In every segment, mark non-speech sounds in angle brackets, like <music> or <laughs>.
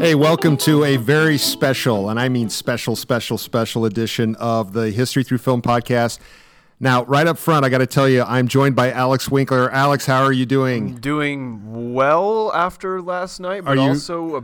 Hey, welcome to a very special, and I mean special, special, special edition of the History Through Film podcast. Now, right up front, I got to tell you, I'm joined by Alex Winkler. Alex, how are you doing? Doing well after last night, but you- also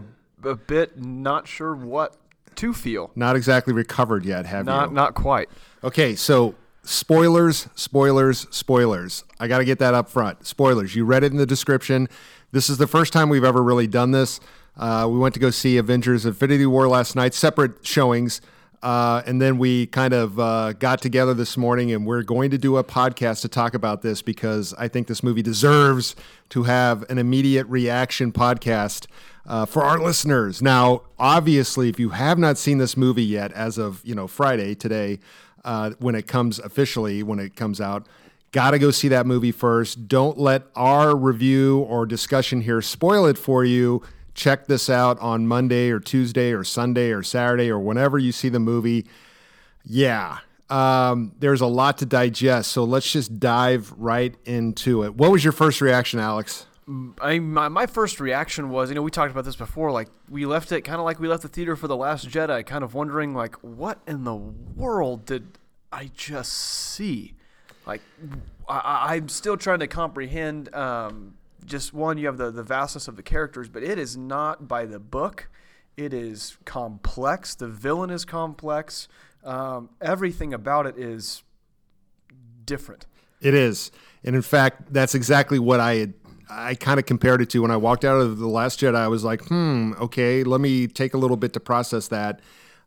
a, a bit not sure what to feel. Not exactly recovered yet, have Not you? not quite. Okay, so spoilers, spoilers, spoilers. I got to get that up front. Spoilers. You read it in the description. This is the first time we've ever really done this. Uh, we went to go see Avengers Infinity War last night, separate showings. Uh, and then we kind of uh, got together this morning and we're going to do a podcast to talk about this because I think this movie deserves to have an immediate reaction podcast uh, for our listeners. Now, obviously, if you have not seen this movie yet, as of you know Friday today, uh, when it comes officially, when it comes out, got to go see that movie first. Don't let our review or discussion here spoil it for you. Check this out on Monday or Tuesday or Sunday or Saturday or whenever you see the movie. Yeah, um, there's a lot to digest, so let's just dive right into it. What was your first reaction, Alex? I my, my first reaction was, you know, we talked about this before. Like we left it kind of like we left the theater for the Last Jedi, kind of wondering like, what in the world did I just see? Like, I, I'm still trying to comprehend. Um, just one, you have the the vastness of the characters, but it is not by the book. It is complex. The villain is complex. Um, everything about it is different. It is, and in fact, that's exactly what I had. I kind of compared it to when I walked out of the Last Jedi. I was like, hmm, okay, let me take a little bit to process that.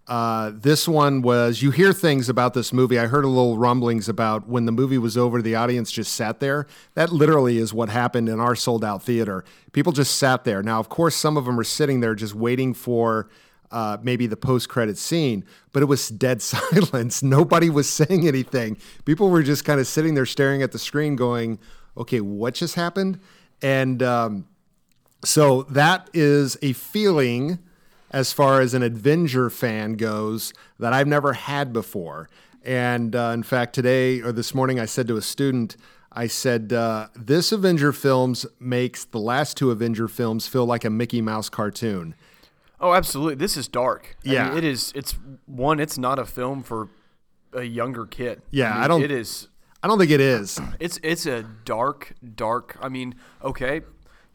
Uh, this one was you hear things about this movie. I heard a little rumblings about when the movie was over, the audience just sat there. That literally is what happened in our sold out theater. People just sat there. Now, of course, some of them are sitting there just waiting for uh, maybe the post credit scene, but it was dead <laughs> silence. Nobody was saying anything. People were just kind of sitting there staring at the screen, going, okay, what just happened? And um, so that is a feeling as far as an Avenger fan goes that I've never had before. And uh, in fact, today or this morning, I said to a student, I said, uh, this Avenger films makes the last two Avenger films feel like a Mickey Mouse cartoon. Oh, absolutely. This is dark. I Yeah. mean, it is. It's one. It's not a film for a younger kid. Yeah, mean, I don't- It is. I don't think it is. It's it's a dark, dark. I mean, okay.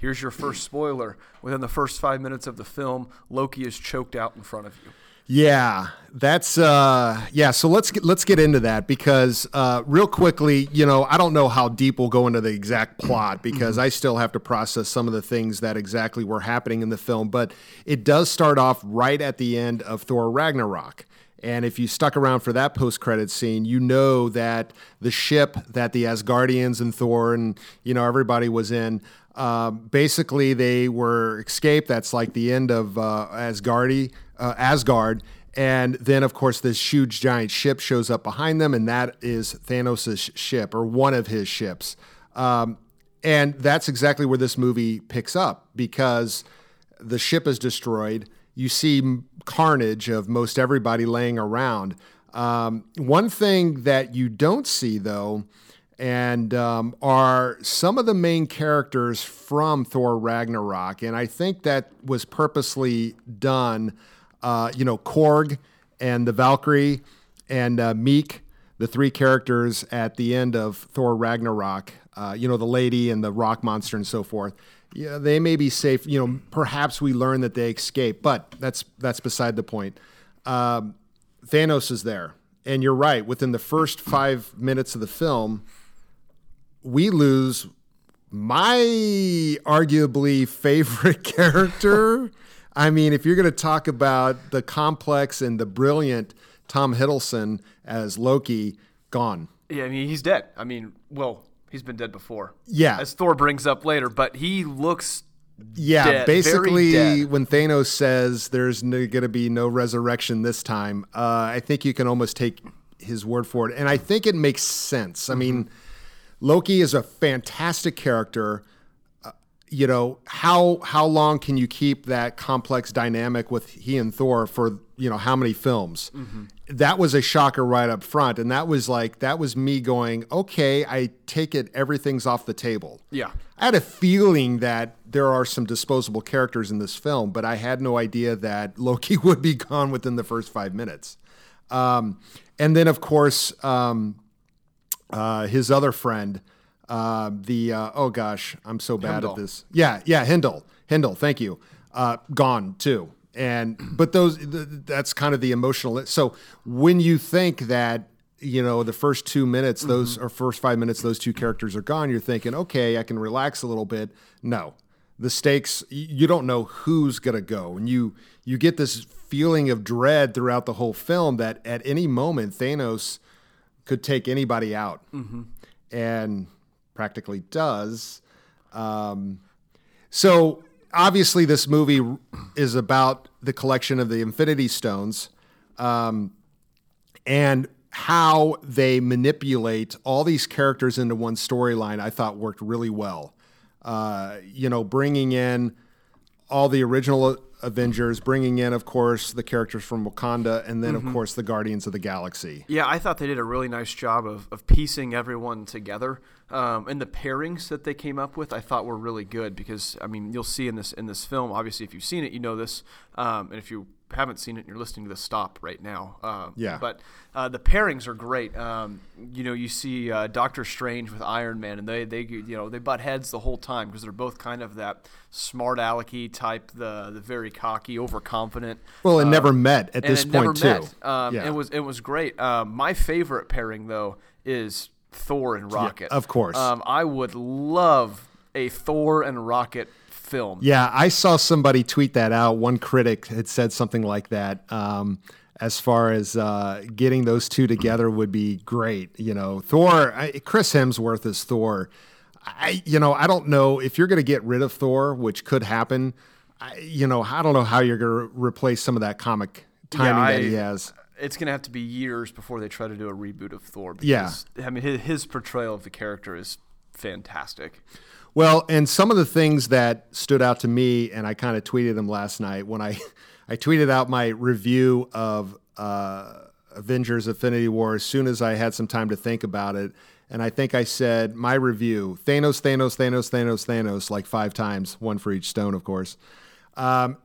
Here's your first spoiler. Within the first five minutes of the film, Loki is choked out in front of you. Yeah, that's uh yeah, so let's get let's get into that because uh real quickly, you know, I don't know how deep we'll go into the exact plot because I still have to process some of the things that exactly were happening in the film, but it does start off right at the end of Thor Ragnarok. And if you stuck around for that post-credit scene, you know that the ship that the Asgardians and Thor and you know everybody was in, um, basically they were escaped. That's like the end of uh, uh, Asgard. And then, of course, this huge giant ship shows up behind them, and that is Thanos' ship or one of his ships. Um, and that's exactly where this movie picks up because the ship is destroyed. You see carnage of most everybody laying around. Um, one thing that you don't see, though, and um, are some of the main characters from Thor Ragnarok, and I think that was purposely done. Uh, you know, Korg and the Valkyrie and uh, Miek, the three characters at the end of Thor Ragnarok. Uh, you know, the lady and the rock monster and so forth. Yeah, they may be safe. You know, perhaps we learn that they escape, but that's that's beside the point. Um, Thanos is there, and you're right. Within the first five minutes of the film, we lose my arguably favorite <laughs> character. I mean, if you're going to talk about the complex and the brilliant Tom Hiddleston as Loki, gone. Yeah, I mean, he's dead. I mean, well, he's been dead before. Yeah. As Thor brings up later, but he looks. Yeah, Dead, basically, when Thanos says there's no, going to be no resurrection this time, uh, I think you can almost take his word for it. And I think it makes sense. I mean, Loki is a fantastic character. Uh, you know how how long can you keep that complex dynamic with he and Thor for you know how many films? that was a shocker right up front, and that was like that was me going, okay, I take it everything's off the table. Yeah. I had a feeling that there are some disposable characters in this film, but I had no idea that <laughs> Loki would be gone within the first five minutes. Um, and then, of course, um, uh, his other friend, uh, the uh, oh gosh, I'm so bad Heimdall. at this. Yeah, yeah, Heimdall, Heimdall, thank you. Uh, gone too. And but those th- that's kind of the emotional. So when you think that you know the first two minutes, those or first five minutes, those two characters are gone, you're thinking, okay, I can relax a little bit. No, the stakes. You don't know who's gonna go, and you you get this feeling of dread throughout the whole film that at any moment Thanos could take anybody out, and practically does. Um, so obviously, this movie is about the collection of the Infinity Stones, um, and how they manipulate all these characters into one storyline. I thought worked really well. Uh, you know, bringing in all the original Avengers, bringing in, of course, the characters from Wakanda, and then, of mm-hmm. course, the Guardians of the Galaxy. Yeah, I thought they did a really nice job of, of piecing everyone together. Um, and the pairings that they came up with, I thought were really good because I mean, you'll see in this in this film. Obviously, if you've seen it, you know this. Um, and if you haven't seen it, and you're listening to this, stop right now. Um, Yeah. But uh, the pairings are great. Um, you know, you see uh, Doctor Strange with Iron Man, and they they you know they butt heads the whole time because they're both kind of that smart alecky type, the the very cocky, overconfident. Well, it never met at this point, never too. met. Um, Yeah. It was it was great. Um, my favorite pairing though is Thor and Rocket. of course. Um, I would love a Thor and Rocket film. Yeah, I saw somebody tweet that out. One critic had said something like that. Um, as far as uh, getting those two together would be great. You know, Thor, I, Chris Hemsworth is Thor. I, you know, I don't know if you're going to get rid of Thor, which could happen. I, you know, I don't know how you're going to replace some of that comic timing that I- he has. It's gonna have to be years before they try to do a reboot of Thor. Because, Yeah. I mean his, his portrayal of the character is fantastic. Well, and some of the things that stood out to me, and I kind of tweeted them last night when I, <laughs> I tweeted out my review of uh, Avengers: Infinity War as soon as I had some time to think about it, and I think I said my review: Thanos, Thanos, Thanos, Thanos, Thanos, like five times, one for each stone, of course. Um,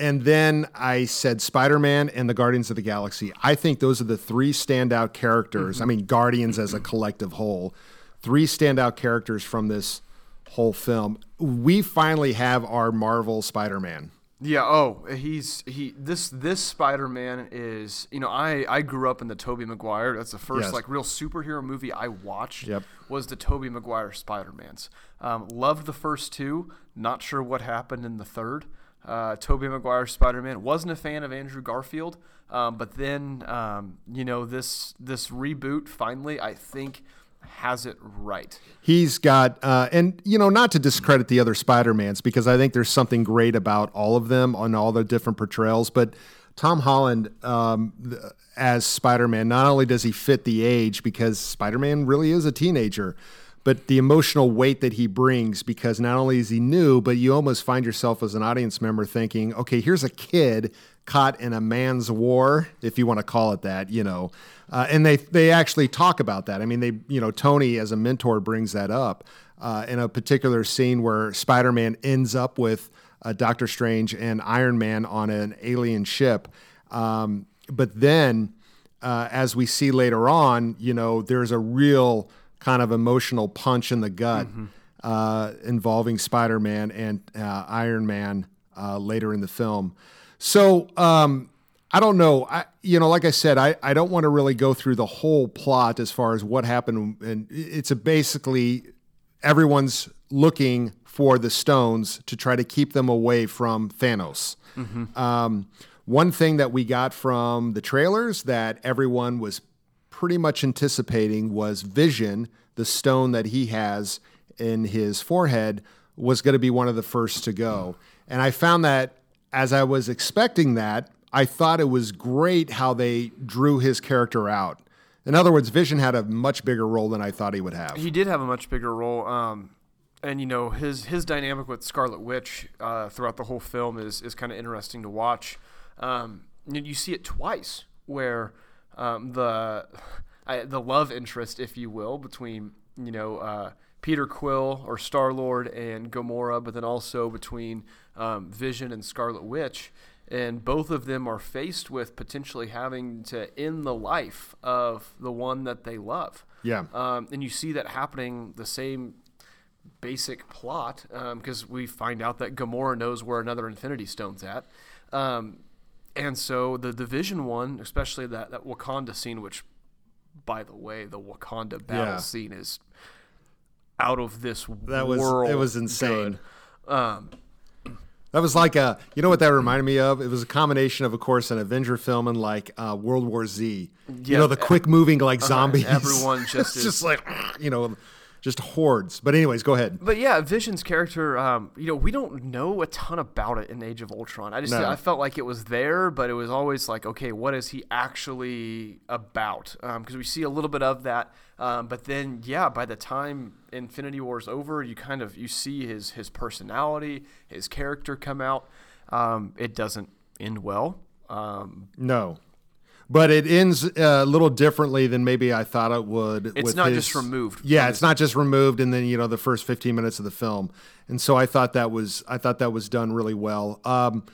and then I said Spider Man and the Guardians of the Galaxy. I think those are the three standout characters. I mean, Guardians as a collective whole, three standout characters from this whole film. We finally have our Marvel Spider Man. Yeah. Oh, he's he. This this Spider Man is. You know, I I grew up in the Tobey Maguire. That's the first Yes. like real superhero movie I watched. Yep. Was the Tobey Maguire Spider Mans. Um, loved the first two. Not sure what happened in the third. Uh, Tobey Maguire Spider Man wasn't a fan of Andrew Garfield, um, but then um, you know this this reboot finally I think has it right. He's got, uh, and you know, not to discredit the other Spider Mans because I think there's something great about all of them on all the different portrayals. But Tom Holland um, as Spider Man, not only does he fit the age because Spider Man really is a teenager, but the emotional weight that he brings because not only is he new, but you almost find yourself as an audience member thinking, okay, here's a kid caught in a man's war, if you want to call it that, you know. Uh, and they they actually talk about that. I mean, they you know Tony as a mentor brings that up uh, in a particular scene where Spider-Man ends up with uh, Doctor Strange and Iron Man on an alien ship, um, but then uh, as we see later on, you know, there's a real kind of emotional punch in the gut uh, involving Spider-Man and uh, Iron Man uh, later in the film. So um, I don't know. I, you know, like I said, I, I don't want to really go through the whole plot as far as what happened. And it's a basically everyone's looking for the stones to try to keep them away from Thanos. Um, one thing that we got from the trailers that everyone was pretty much anticipating was Vision, the stone that he has in his forehead, was going to be one of the first to go. And I found that as I was expecting that, I thought it was great how they drew his character out. In other words, Vision had a much bigger role than I thought he would have. He did have a much bigger role, um, and you know his his dynamic with Scarlet Witch uh, throughout the whole film is is kind of interesting to watch. Um, you, you see it twice where um, the I, the love interest, if you will, between you know uh, Peter Quill or Star Lord and Gamora, but then also between um, Vision and Scarlet Witch. And both of them are faced with potentially having to end the life of the one that they love. Yeah. Um, and you see that happening the same basic plot because um, we find out that Gamora knows where another Infinity Stone's at. Um, and so the Division one, especially that, that Wakanda scene, which, by the way, the Wakanda battle Yeah. scene is out of this That was- world. it was insane. Um, That was like a, you know what that reminded me of? It was a combination of, of course, an Avenger film and like uh, World War Z. you know, the quick moving like zombies. everyone <laughs> just it's is- just like, you know, just hordes. But anyways, go ahead. But yeah, Vision's character, um, you know, we don't know a ton about it in Age of Ultron. I just No. I felt like it was there, but it was always like, okay, what is he actually about? Because we see a little bit of that, um, but then yeah, by the time Infinity War is over, you kind of you see his his personality, his character come out. Um, it doesn't end well. Um, No. But it ends uh, a little differently than maybe I thought it would. It's not his- just removed Yeah, it's not just removed, and then you know the first fifteen minutes of the film, and so I thought that was I thought that was done really well. Um,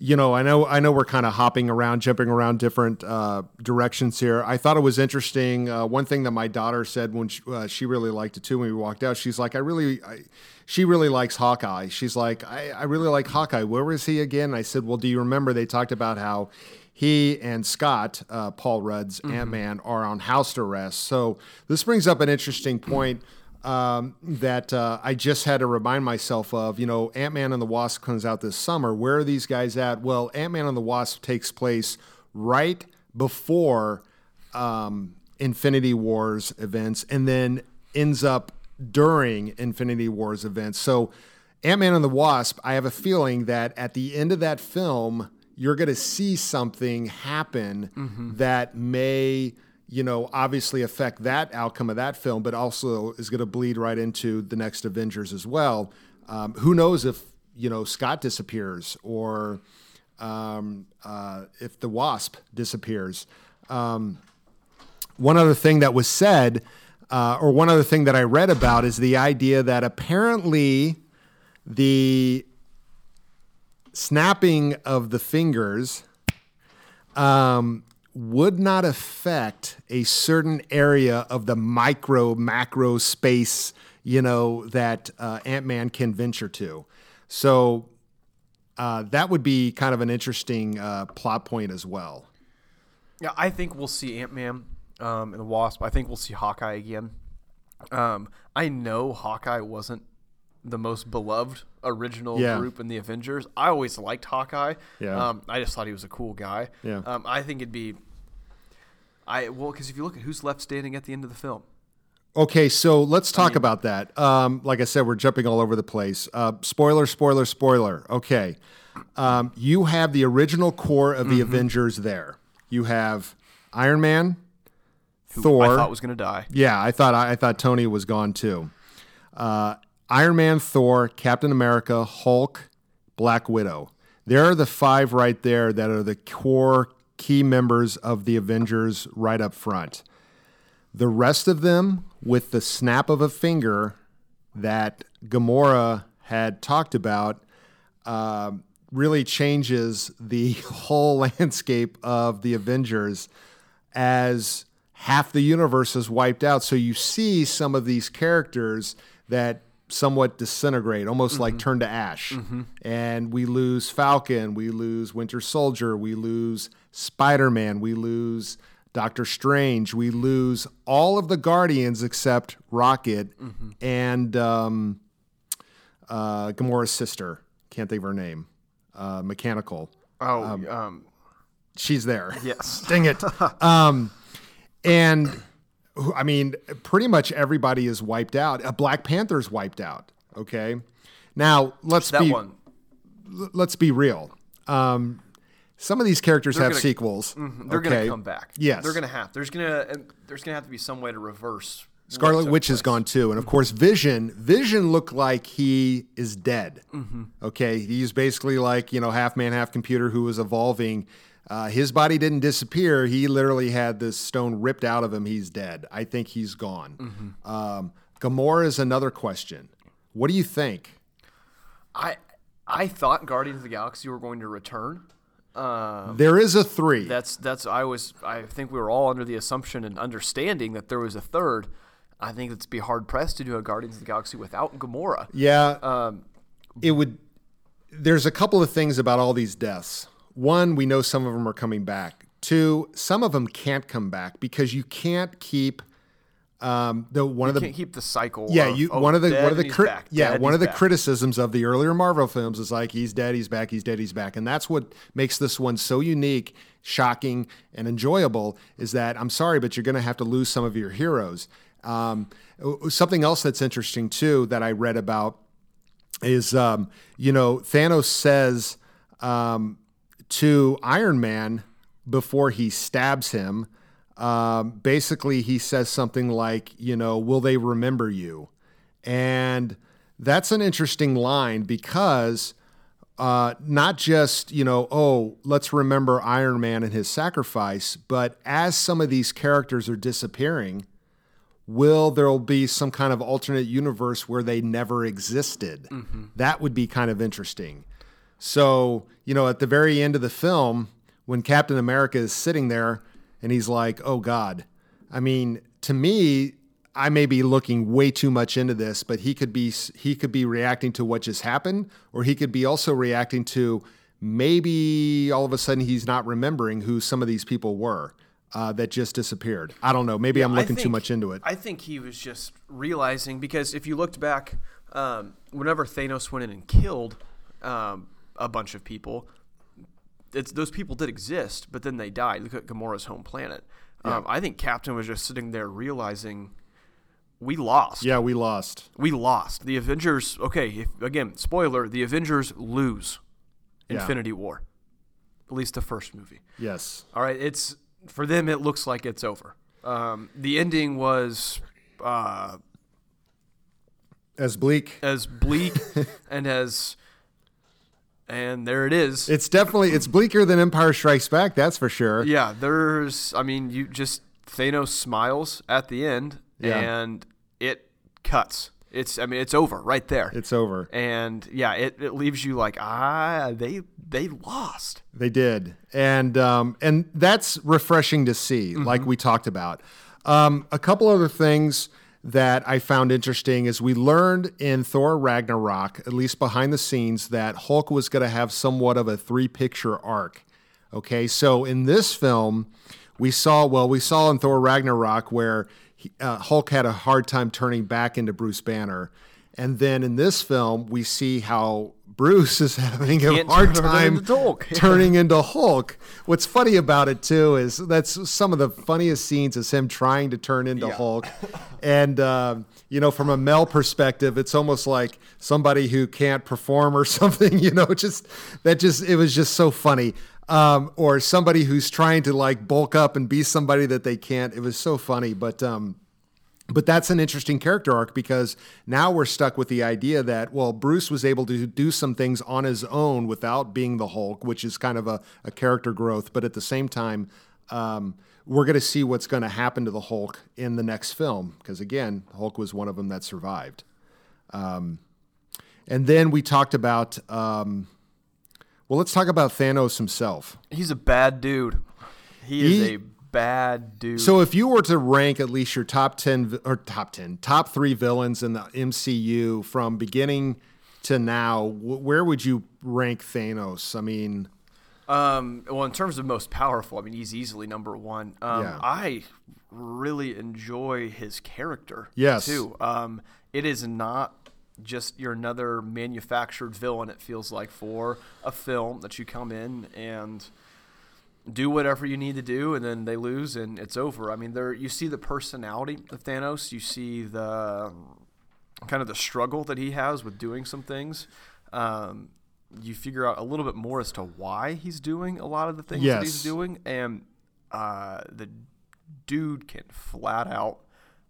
you know, I know I know we're kind of hopping around, jumping around different uh, directions here. I thought it was interesting. Uh, one thing that my daughter said when she, uh, she really liked it too when we walked out, she's like, I really, I, she really likes Hawkeye. She's like, I, I really like Hawkeye. Where was he again? I said, Well, do you remember they talked about how he and Scott, uh, Paul Rudd's Ant Man, are on house arrest. So this brings up an interesting point um, that uh, I just had to remind myself of. You know, Ant Man and the Wasp comes out this summer. Where are these guys at? Well, Ant Man and the Wasp takes place right before um, Infinity Wars events, and then ends up during Infinity Wars events. So, Ant Man and the Wasp, I have a feeling that at the end of that film, you're going to see something happen that may, you know, obviously affect that outcome of that film, but also is going to bleed right into the next Avengers as well. Um, who knows if, you know, Scott disappears or um, uh, if the Wasp disappears. Um, one other thing that was said, uh, or one other thing that I read about, is the idea that apparently the snapping of the fingers um, would not affect a certain area of the micro macro space, you know, that uh, Ant Man can venture to. So uh, that would be kind of an interesting uh, plot point as well. Yeah, I think we'll see Ant Man um, and the Wasp. I think we'll see Hawkeye again. Um, I know Hawkeye wasn't the most beloved original Yeah. group in the Avengers. I always liked Hawkeye. Yeah. Um, I just thought he was a cool guy. Yeah. Um, I think it'd be. I well, because if you look at who's left standing at the end of the film, Okay, so let's talk about that. Um, like I said, we're jumping all over the place. Uh, spoiler, spoiler, spoiler. Okay. Um, you have the original core of the Avengers there. You have Iron Man, Thor. I thought was going to die. Yeah, I thought I, thought Tony was gone too. Uh, Iron Man, Thor, Captain America, Hulk, Black Widow. There are the five right there that are the core key members of the Avengers right up front. The rest of them, with the snap of a finger that Gamora had talked about, um, really changes the <laughs> whole landscape of the Avengers as half the universe is wiped out. So you see some of these characters that somewhat disintegrate, almost like turn to ash. And we lose Falcon, we lose Winter Soldier, we lose Spider Man, we lose Doctor Strange, we lose all of the Guardians except Rocket and um, uh, Gamora's sister. Can't think of her name. Uh, Mechanical. Oh, um, She's there. yes. Dang it. <laughs> um, and I mean, pretty much everybody is wiped out. Black Panther's wiped out. Okay. Now let's That be one. let's be real. Um, some of these characters have gonna- mm-hmm. sequels. They're okay? going to come back. Yes. They're going to have. There's going to. There's going to have to be some way to reverse. Scarlet Witch is gone too, and of course, Vision. Vision looked like he is dead. Mm-hmm. Okay, he's basically like you know half man, half computer who is evolving. Uh, his body didn't disappear. He literally had this stone ripped out of him. He's dead. I think he's gone. Um, Gamora is another question. What do you think? I I thought Guardians of the Galaxy were going to return. Um, There is a three. that's that's I was I think we were all under the assumption and understanding that there was a third. I think it's be hard pressed to do a Guardians of the Galaxy without Gamora. Yeah. Um, it would there's a couple of things about all these deaths one we know some of them are coming back two some of them can't come back because you can't keep um, the one of the can't keep the cycle. yeah of, you oh, one of the one of the cri- yeah dead, one of the back. criticisms of the earlier Marvel films is like he's dead he's back he's dead he's back and that's what makes this one so unique shocking and enjoyable is that I'm sorry but you're going to have to lose some of your heroes um, something else that's interesting too that I read about is um, you know Thanos says um, to Iron Man before he stabs him. Um, basically, he says something like, you know, will they remember you? And that's an interesting line because uh, not just, you know, oh, let's remember Iron Man and his sacrifice, but as some of these characters are disappearing, will there'll be some kind of alternate universe where they never existed? That would be kind of interesting. So, you know, at the very end of the film, when Captain America is sitting there and he's like, oh God, I mean, to me, I may be looking way too much into this, but he could be he could be reacting to what just happened, or he could be also reacting to maybe all of a sudden he's not remembering who some of these people were uh, that just disappeared. I don't know. Maybe I'm I looking too much into it. I think he was just realizing because if you looked back, um, whenever Thanos went in and killed um, a bunch of people, it's those people did exist, but then they died. Look at Gamora's home planet. Um, I think Captain was just sitting there realizing we lost. yeah, we lost. We lost. The Avengers. Okay, if, again, spoiler: the Avengers lose Yeah. Infinity War, at least the first movie. Yes. All right, it's for them. It looks like it's over. Um, the ending was uh, As bleak. as bleak <laughs> and as, and there it is. It's definitely it's bleaker than Empire Strikes Back, that's for sure. yeah, there's. I mean, you just Thanos smiles at the end, Yeah. and it cuts. It's. I mean, it's over right there. It's over. and yeah, it, it leaves you like ah, they they lost. They did, and um, and that's refreshing to see, like we talked about. Um, a couple other things that I found interesting is we learned in Thor Ragnarok, at least behind the scenes, that Hulk was going to have somewhat of a three picture arc. Okay, so in this film, we saw well, we saw in Thor Ragnarok where he, uh, Hulk had a hard time turning back into Bruce Banner. And then in this film, we see how Bruce is having a hard time into Hulk. <laughs> turning into Hulk. What's funny about it too is that's some of the funniest scenes is him trying to turn into Hulk, and um, you know from a male perspective, it's almost like somebody who can't perform or <laughs> something. You know, just that just it was just so funny. Um, or somebody who's trying to like bulk up and be somebody that they can't. It was so funny, but. Um, but that's an interesting character arc because now we're stuck with the idea that, well, Bruce was able to do some things on his own without being the Hulk, which is kind of a, a character growth. But at the same time, um, we're going to see what's going to happen to the Hulk in the next film because, again, Hulk was one of them that survived. Um, and then we talked about, um, well, let's talk about Thanos himself. He's a bad dude. He is a bad dude. So if you were to rank at least your top 10 or top 10, top 3 villains in the MCU from beginning to now, wh- where would you rank Thanos? I mean, Um, well, in terms of most powerful, I mean, he's easily number one. Um, Yeah. I really enjoy his character. Yes. Too. Um, it is not just you're another manufactured villain. It feels like for a film that you come in and do whatever you need to do, and then they lose, and it's over. I mean, there you see the personality of Thanos. You see the kind of the struggle that he has with doing some things. Um, you figure out a little bit more as to why he's doing a lot of the things that he's doing, and uh, the dude can flat out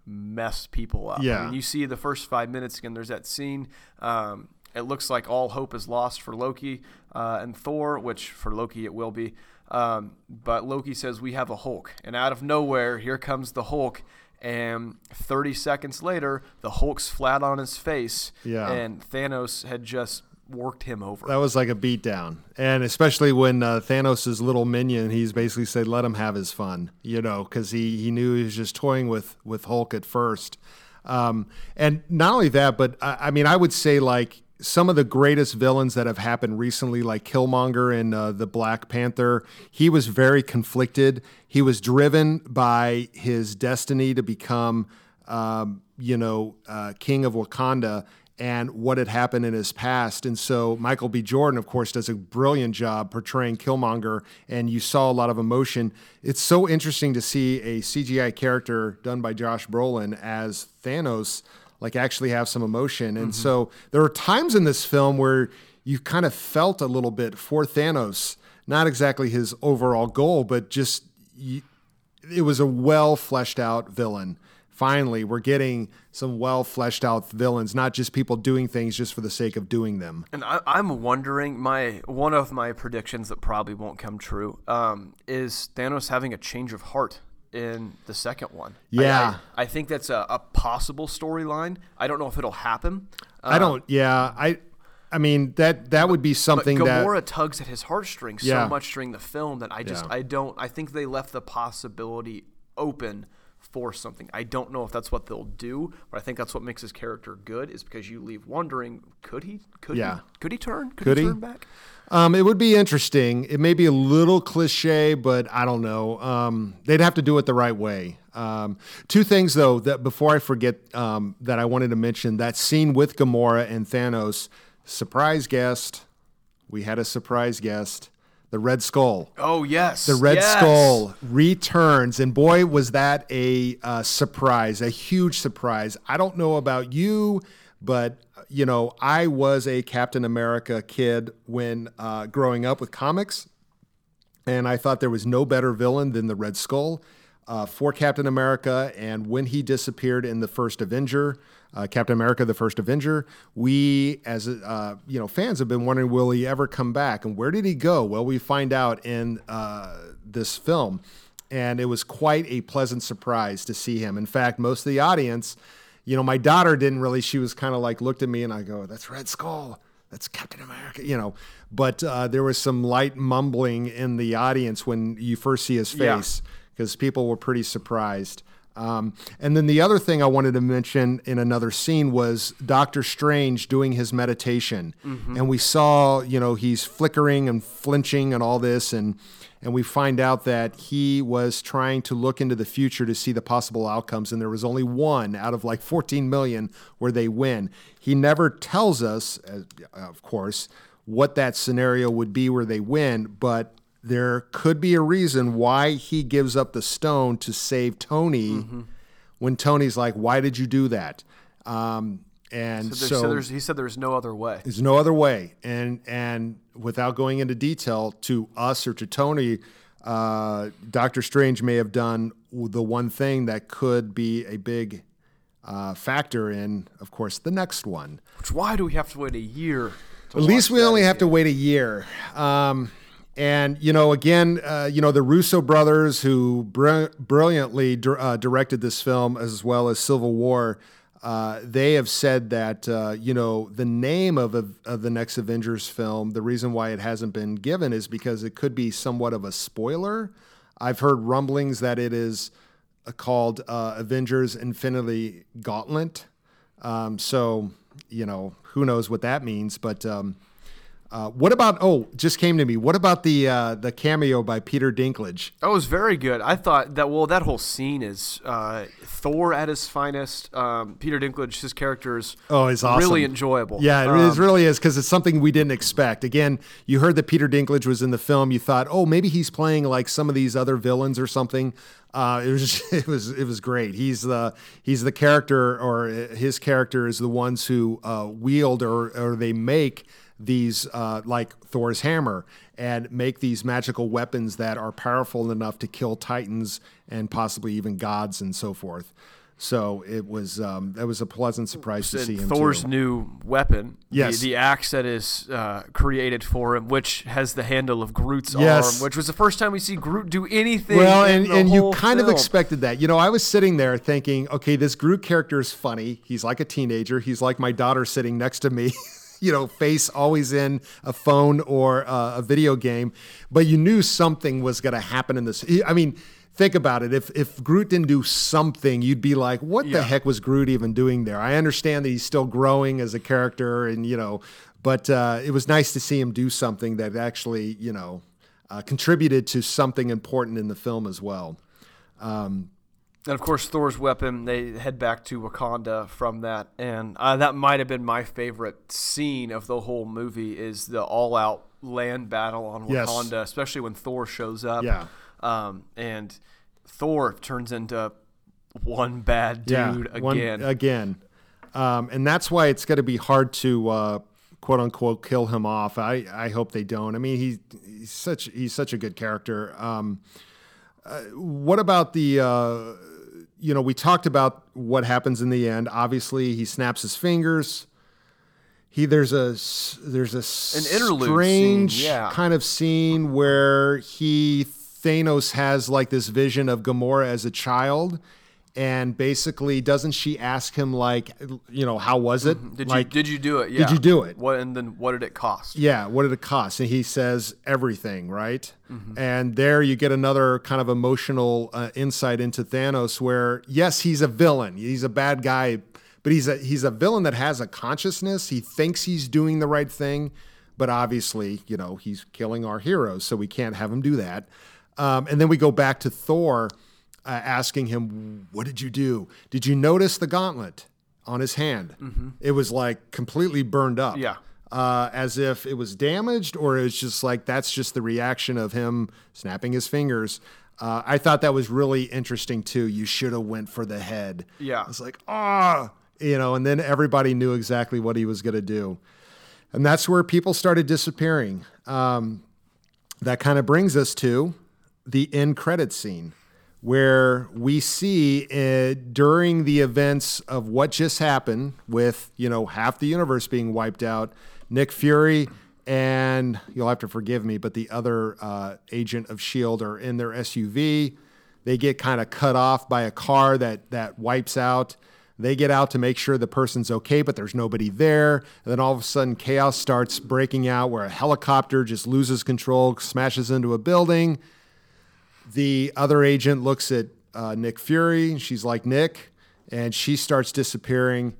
mess people up. I Yeah. mean, you see the first five minutes again. There's that scene. Um, it looks like all hope is lost for Loki uh, and Thor, which for Loki it will be. Um, but Loki says we have a Hulk, and out of nowhere, here comes the Hulk. And 30 seconds later, the Hulk's flat on his face, Yeah. and Thanos had just worked him over. That was like a beatdown, and especially when uh, Thanos' little minion, he's basically said, "Let him have his fun," you know, because he he knew he was just toying with with Hulk at first, um, and not only that, but I, I mean, I would say like some of the greatest villains that have happened recently, like Killmonger in uh, the Black Panther, he was very conflicted. He was driven by his destiny to become, um, you know, uh, king of Wakanda and what had happened in his past. And so Michael B. Jordan, of course, does a brilliant job portraying Killmonger, and you saw a lot of emotion. It's so interesting to see a CGI character done by Josh Brolin as Thanos, like actually have some emotion. And so there are times in this film where you kind of felt a little bit for Thanos, not exactly his overall goal, but just you, it was a well fleshed out villain. Finally, we're getting some well fleshed out villains, not just people doing things just for the sake of doing them. And I, I'm wondering, my one of my predictions that probably won't come true um, is Thanos having a change of heart in the second one. Yeah. I, I think that's a, a possible storyline. I don't know if it'll happen. Uh, I don't. Yeah, I. I mean that that would be but something that. Gamora tugs at his heartstrings Yeah. so much during the film that I just Yeah. I don't I think they left the possibility open for something. I don't know if that's what they'll do, but I think that's what makes his character good is because you leave wondering could he could Yeah. he could he turn could, Could he he? turn back? Um, it would be interesting. It may be a little cliche, but I don't know. Um, they'd have to do it the right way. Um, two things though that before I forget um, that I wanted to mention that scene with Gamora and Thanos. Surprise guest. We had a surprise guest. The Red Skull. Oh yes, The Red yes. Skull returns, and boy, was that a uh, surprise, a huge surprise. I don't know about you, but you know, I was a Captain America kid when uh, growing up with comics, and I thought there was no better villain than the Red Skull uh, for Captain America. And when he disappeared in the first Avenger, uh, Captain America: The First Avenger, we as uh, you know fans have been wondering, will he ever come back? And where did he go? Well, we find out in uh, this film, and it was quite a pleasant surprise to see him. In fact, most of the audience. You know, my daughter didn't really. She was kind of like looked at me, and I go, "That's Red Skull. That's Captain America." You know, but uh, there was some light mumbling in the audience when you first see his face because people were pretty surprised. Um, and then the other thing I wanted to mention in another scene was Doctor Strange doing his meditation, and we saw, you know, he's flickering and flinching and all this, and and we find out that he was trying to look into the future to see the possible outcomes, and there was only one out of like 14 million where they win. He never tells us, of course, what that scenario would be where they win, but there could be a reason why he gives up the stone to save Tony Mm-hmm. when Tony's like, "Why did you do that?" Um, and So, so, so there's, he said there's no other way. there's no other way. And and without going into detail to us or to Tony, uh, Doctor Strange may have done the one thing that could be a big uh, factor in, of course, the next one. Which why do we have to wait a year? At least we only have again? to wait a year. Um, and you know, again, uh, you know, the Russo brothers who br- brilliantly uh, directed this film as well as Civil War. Uh, they have said that uh, you know the name of, of of the next Avengers film. The reason why it hasn't been given is because it could be somewhat of a spoiler. I've heard rumblings that it is uh, called uh, Avengers Infinity Gauntlet. Um, so you know who knows what that means, but um, uh, what about? Oh, just came to me. What about the uh, the cameo by Peter Dinklage? That was very good. I thought that well, that whole scene is uh, Thor at his finest. Um, Peter Dinklage, his character is Oh, it's awesome. really enjoyable. Yeah, it Um, really is because it's something we didn't expect. Again, you heard that Peter Dinklage was in the film. You thought, oh, maybe he's playing like some of these other villains or something. Uh, it was <laughs> it was it was great. He's the he's the character, or his character is the ones who uh, wield or or they make these uh, like Thor's hammer and make these magical weapons that are powerful enough to kill titans and possibly even gods and so forth. So it was um, that was a pleasant surprise to see him. Thor's too. new weapon, Yes. the, the axe that is uh, created for him, which has the handle of Groot's Yes. arm, which was the first time we see Groot do anything. Well, and, and you kind of expected that. You know, I was sitting there thinking, okay, this Groot character is funny. He's like a teenager. He's like my daughter sitting next to me. <laughs> you know, face always in a phone or uh, a video game. But you knew something was going to happen in this. I mean, think about it. If if Groot didn't do something, you'd be like, what the heck was Groot even doing there? I understand that he's still growing as a character, and you know, but uh, it was nice to see him do something that actually, you know. Uh, contributed to something important in the film as well. And of course, Thor's weapon, they head back to Wakanda from that. And uh, that might have been my favorite scene of the whole movie is the all-out land battle on Yes. Wakanda, especially when Thor shows up. Yeah. Um, and Thor turns into one bad dude one- again. again. Um, and that's why it's going to be hard to uh, quote unquote kill him off. I, I hope they don't. I mean, he, he's such he's such a good character. Um, uh, what about the? Uh, you know, we talked about what happens in the end. Obviously, he snaps his fingers. He there's a there's a An interlude scene, strange yeah. kind of scene where he Thanos has like this vision of Gamora as a child, and basically doesn't she ask him like you know how was it Mm-hmm. Did like you did you do it? Yeah. you do it? What and then what did it cost? yeah, what did it cost? And he says everything, right? Mm-hmm. And there you get another kind of emotional uh, insight into Thanos, where yes, he's a villain, he's a bad guy, but he's a he's a villain that has a consciousness. He thinks he's doing the right thing, but obviously, you know, he's killing our heroes, so we can't have him do that. Um, and then we go back to Thor, uh, asking him, "What did you do? Did you notice the gauntlet on his hand? It was like completely burned up." Mm-hmm. Yeah. uh, as if it was damaged, or it was just like that's just the reaction of him snapping his fingers. Uh, I thought that was really interesting too. You should have went for the head. Yeah. it's like ah, you know, and then everybody knew exactly what he was going to do, and that's where people started disappearing. Um, that kind of brings us to the end credit scene where we see uh, during the events of what just happened with you know half the universe being wiped out nick fury and you'll have to forgive me but the other uh, agent of shield are in their suv they get kind of cut off by a car that that wipes out they get out to make sure the person's okay, but there's nobody there. And then all of a sudden, chaos starts breaking out where a helicopter just loses control, smashes into a building. The other agent looks at uh, Nick Fury. She's like, Nick. And she starts disappearing.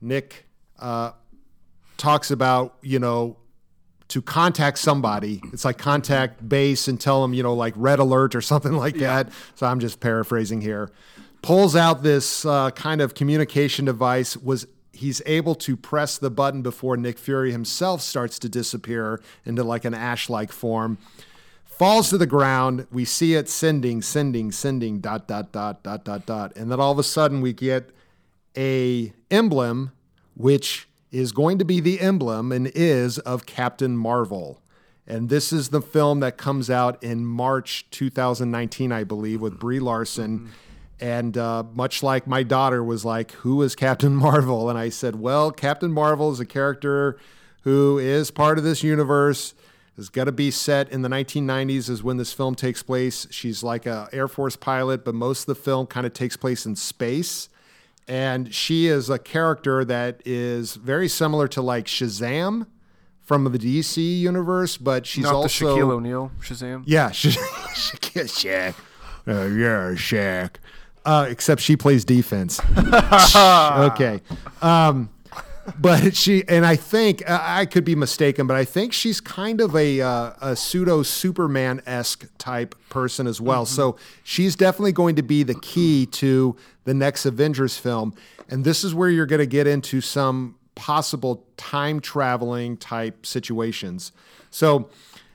Nick uh, talks about, you know, to contact somebody. It's like contact base and tell them, you know, like red alert or <laughs> something like that. So I'm just paraphrasing here. Pulls out this uh, kind of communication device. Was he's able to press the button before Nick Fury himself starts to disappear into like an ash-like form. Falls to the ground. We see it sending, sending, sending, dot, dot, dot, dot, dot, dot. And then all of a sudden we get a emblem, which is going to be the emblem and is of Captain Marvel. And this is the film that comes out in March 2019, I believe, with Brie Larson. And uh, much like my daughter was like, Who is Captain <laughs> Marvel? And I said, Well, Captain Marvel is a character who is part of this universe. Is going to be set in the 1990s, is when this film takes place. She's like a Air Force pilot, but most of the film kind of takes place in space and she is a character that is very similar to like Shazam from the DC universe, but she's Not the also Shaquille O'Neal Shazam. yeah, Shaz- Shaq, uh, yeah, Shaq. Uh, except she plays defense. <laughs> okay. Um, but she and I think I could be mistaken, but I think she's kind of a uh, a pseudo Superman esque type person as well. So she's definitely going to be the key to the next Avengers film, and this is where you're going to get into some possible time traveling type situations. So,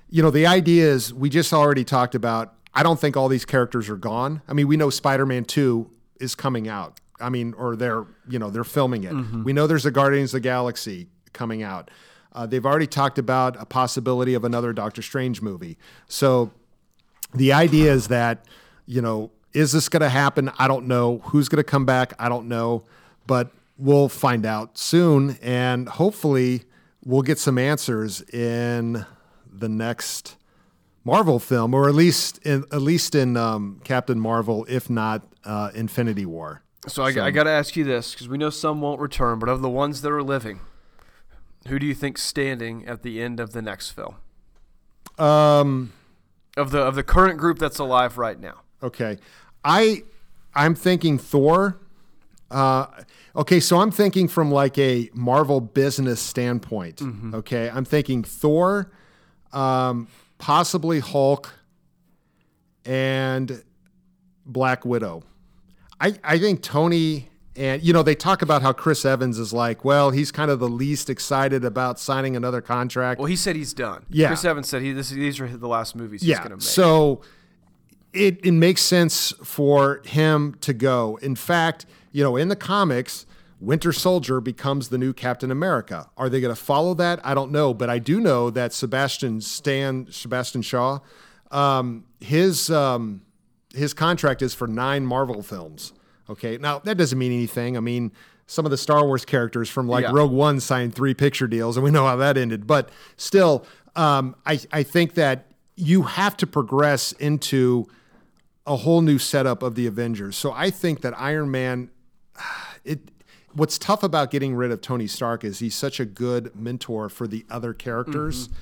you know, the idea is we just already talked about. I don't think all these characters are gone. I mean, we know Spider-Man Two is coming out. I mean, or they're you know they're filming it. We know there's a Guardians of the Galaxy coming out. Uh, they've already talked about a possibility of another Doctor Strange movie. So the idea is that you know Is this going to happen? I don't know. Who's going to come back? I don't know. But we'll find out soon. And hopefully, we'll get some answers in the next Marvel film, or at least in, at least in um, Captain Marvel, if not uh, Infinity War. So I, I got to ask you this because we know some won't return, but of the ones that are living, who do you think's standing at the end of the next film? Um, Of the of the current group that's alive right now. Okay, I I'm thinking Thor. Uh, okay, so I'm thinking from like a Marvel business standpoint. Okay, I'm thinking Thor, um, possibly Hulk, and Black Widow. I I think Tony. And you know they talk about how Chris Evans is like, well, he's kind of the least excited about signing another contract. Well, he said he's done. Yeah. Chris Evans said he this these are the last movies he's yeah. going to make. So it it makes sense for him to go. In fact, you know, in the comics, Winter Soldier becomes the new Captain America. Are they going to follow that? I don't know, but I do know that Sebastian Stan Sebastian Shaw, um, his um, his contract is for nine Marvel films. Okay, now that doesn't mean anything. I mean, some of the Star Wars characters from like Yeah. Rogue One signed three picture deals, and we know how that ended. But still, um, I I think that you have to progress into a whole new setup of the Avengers. So I think that Iron Man, <sighs> it. What's tough about getting rid of Tony Stark is he's such a good mentor for the other characters. Mm-hmm.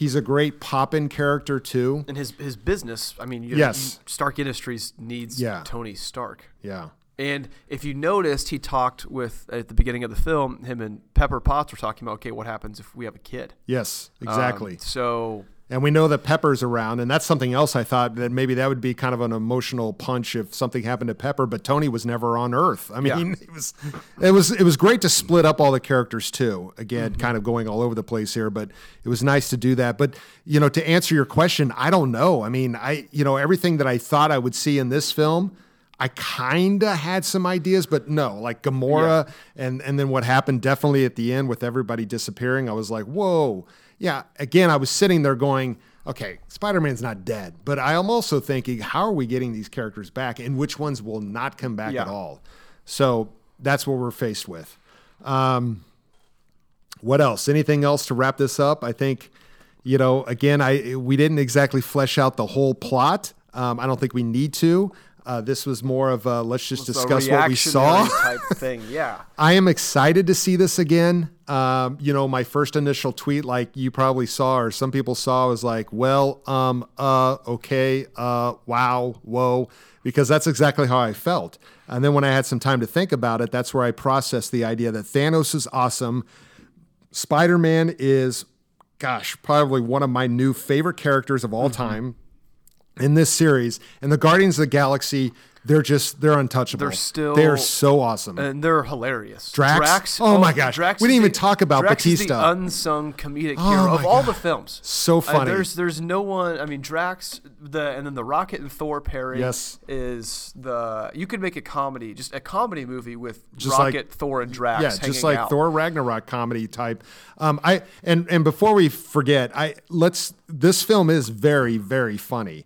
He's a great pop-in character too. and his his business, I mean, you, Yes. you- Stark Industries needs Yeah. Tony Stark. Yeah. And if you noticed, he talked with at the beginning of the film. Him and Pepper Potts were talking about, okay, what happens if we have a kid? Yes, Um, exactly. so And we know that Pepper's around, and that's something else I thought that maybe that would be kind of an emotional punch if something happened to Pepper, but Tony was never on Earth. I mean, Yeah. <laughs> it was it was it was great to split up all the characters too. Again, Mm-hmm. kind of going all over the place here, but it was nice to do that. But you know, to answer your question, I don't know. I mean, I you know, everything that I thought I would see in this film, I kind of had some ideas, but no, like Gamora and and then what happened definitely at the end with everybody disappearing, I was like, whoa. Yeah, again, I was sitting there going, okay, Spider-Man's not dead, but I am also thinking, how are we getting these characters back and which ones will not come back Yeah. at all? So that's what we're faced with. Um, what else? Anything else to wrap this up? I think, you know, again, I we didn't exactly flesh out the whole plot. Um, I don't think we need to. Uh, this was more of a let's just discuss what we saw. type thing. <laughs> Yeah. I am excited to see this again. Um, you know, my first initial tweet, like you probably saw, or some people saw, was like, well, um, uh, okay, uh, wow, whoa, because that's exactly how I felt. And then when I had some time to think about it, that's where I processed the idea that Thanos is awesome. Spider Man is, gosh, probably one of my new favorite characters of all Mm-hmm. time in this series. And the Guardians of the Galaxy, they're just, they're untouchable. They're still- they're so awesome. And they're hilarious. Drax? Drax Oh my gosh. Drax We didn't even the- talk about Drax Is Batista. the unsung comedic Oh hero of all the films. So Uh, funny. there's there's no one. I mean, Drax, the and then the Rocket and Thor pairing. Yes. is the you could make a comedy, just a comedy movie with Just like- Rocket, Thor, and Drax. yeah, just like out. Thor Ragnarok comedy type. Um, I and and before we forget, I let's this film is very very funny,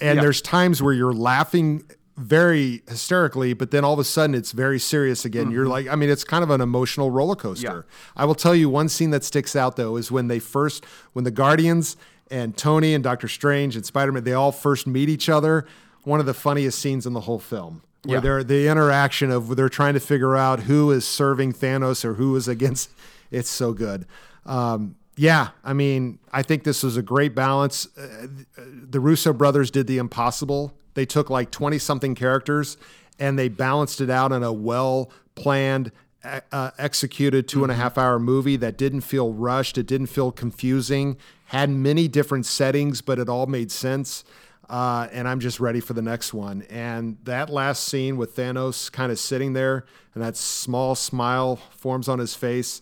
and yeah. there's times where you're laughing very hysterically, but then all of a sudden it's very serious again. You're like, I mean, it's kind of an emotional roller coaster. Mm-hmm. Yeah. I will tell you one scene that sticks out though is when they first when the Guardians and Tony and Doctor Strange and Spider Man they all first meet each other. One of the funniest scenes in the whole film. Where Yeah. they're the interaction of they're trying to figure out who is serving Thanos or who is against. <laughs> It's so good. Um, yeah, I mean, I think this was a great balance. Uh, the Russo brothers did the impossible. They took like 20 something characters and they balanced it out in a well planned, uh, executed two and a half hour movie that didn't feel rushed. It didn't feel confusing, had many different settings, but it all made sense. Uh, and I'm just ready for the next one. And that last scene with Thanos kind of sitting there and that small smile forms on his face,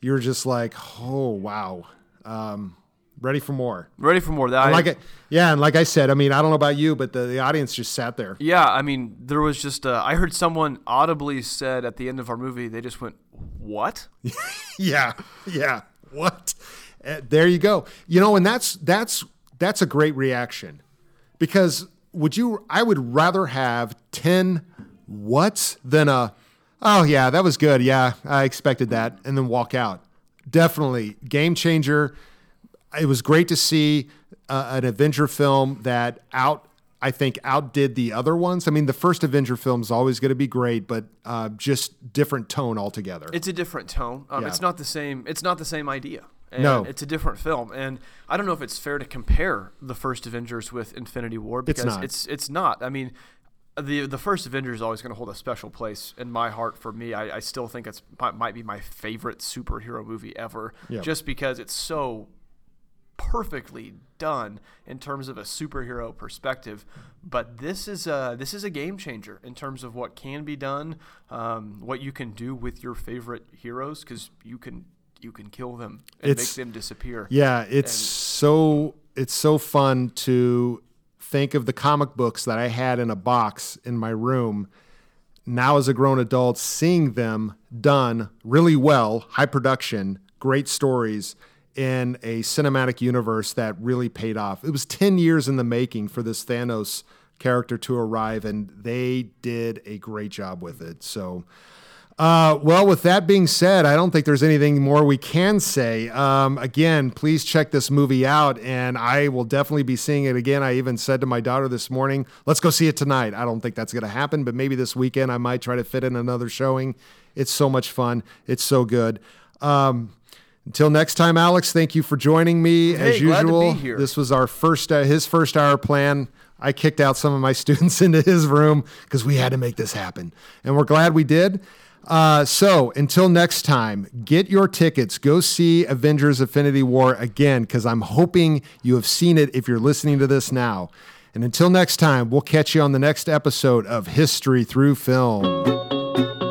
you're just like, oh, wow. Um, ready for more. Ready for more. That Like it, yeah, and like I said, I mean, I don't know about you, but the, the audience just sat there. Yeah, I mean, there was just uh, I heard someone audibly said at the end of our movie, they just went, "What?" <laughs> Yeah, yeah. What? Uh, there you go. You know, and that's that's that's a great reaction because would you? I would rather have ten what's than a. Oh yeah, that was good. Yeah, I expected that, and then walk out. Definitely game changer. It was great to see uh, an Avenger film that out. I think outdid the other ones. I mean, the first Avenger film is always going to be great, but uh, just different tone altogether. It's a different tone. Um, Yeah. It's not the same. It's not the same idea. And No. it's a different film, and I don't know if it's fair to compare the first Avengers with Infinity War because not. it's it's not. I mean, the the first Avengers is always going to hold a special place in my heart. For me, I, I still think it's might, might be my favorite superhero movie ever, Yeah. just because it's so perfectly done in terms of a superhero perspective. But this is a this is a game changer in terms of what can be done, um, what you can do with your favorite heroes, because you can you can kill them and It's- make them disappear. Yeah, it's so it's so fun to think of the comic books that I had in a box in my room. Now, as a grown adult, seeing them done really well, high production, great stories in a cinematic universe that really paid off. It was 10 years in the making for this Thanos character to arrive, and they did a great job with it. So, uh, well, with that being said, I don't think there's anything more we can say. Um, again, please check this movie out, and I will definitely be seeing it again. I even said to my daughter this morning, let's go see it tonight. I don't think that's going to happen, but maybe this weekend I might try to fit in another showing. It's so much fun. It's so good. Um, until next time, Alex, thank you for joining me as Hey, be usual. This was our first, uh, his first hour plan. I kicked out some of my <laughs> students into his room because we had to make this happen, and we're glad we did. Uh, so until next time, get your tickets. Go see Avengers: Infinity War again because I'm hoping you have seen it if you're listening to this now. And until next time, we'll catch you on the next episode of History Through Film.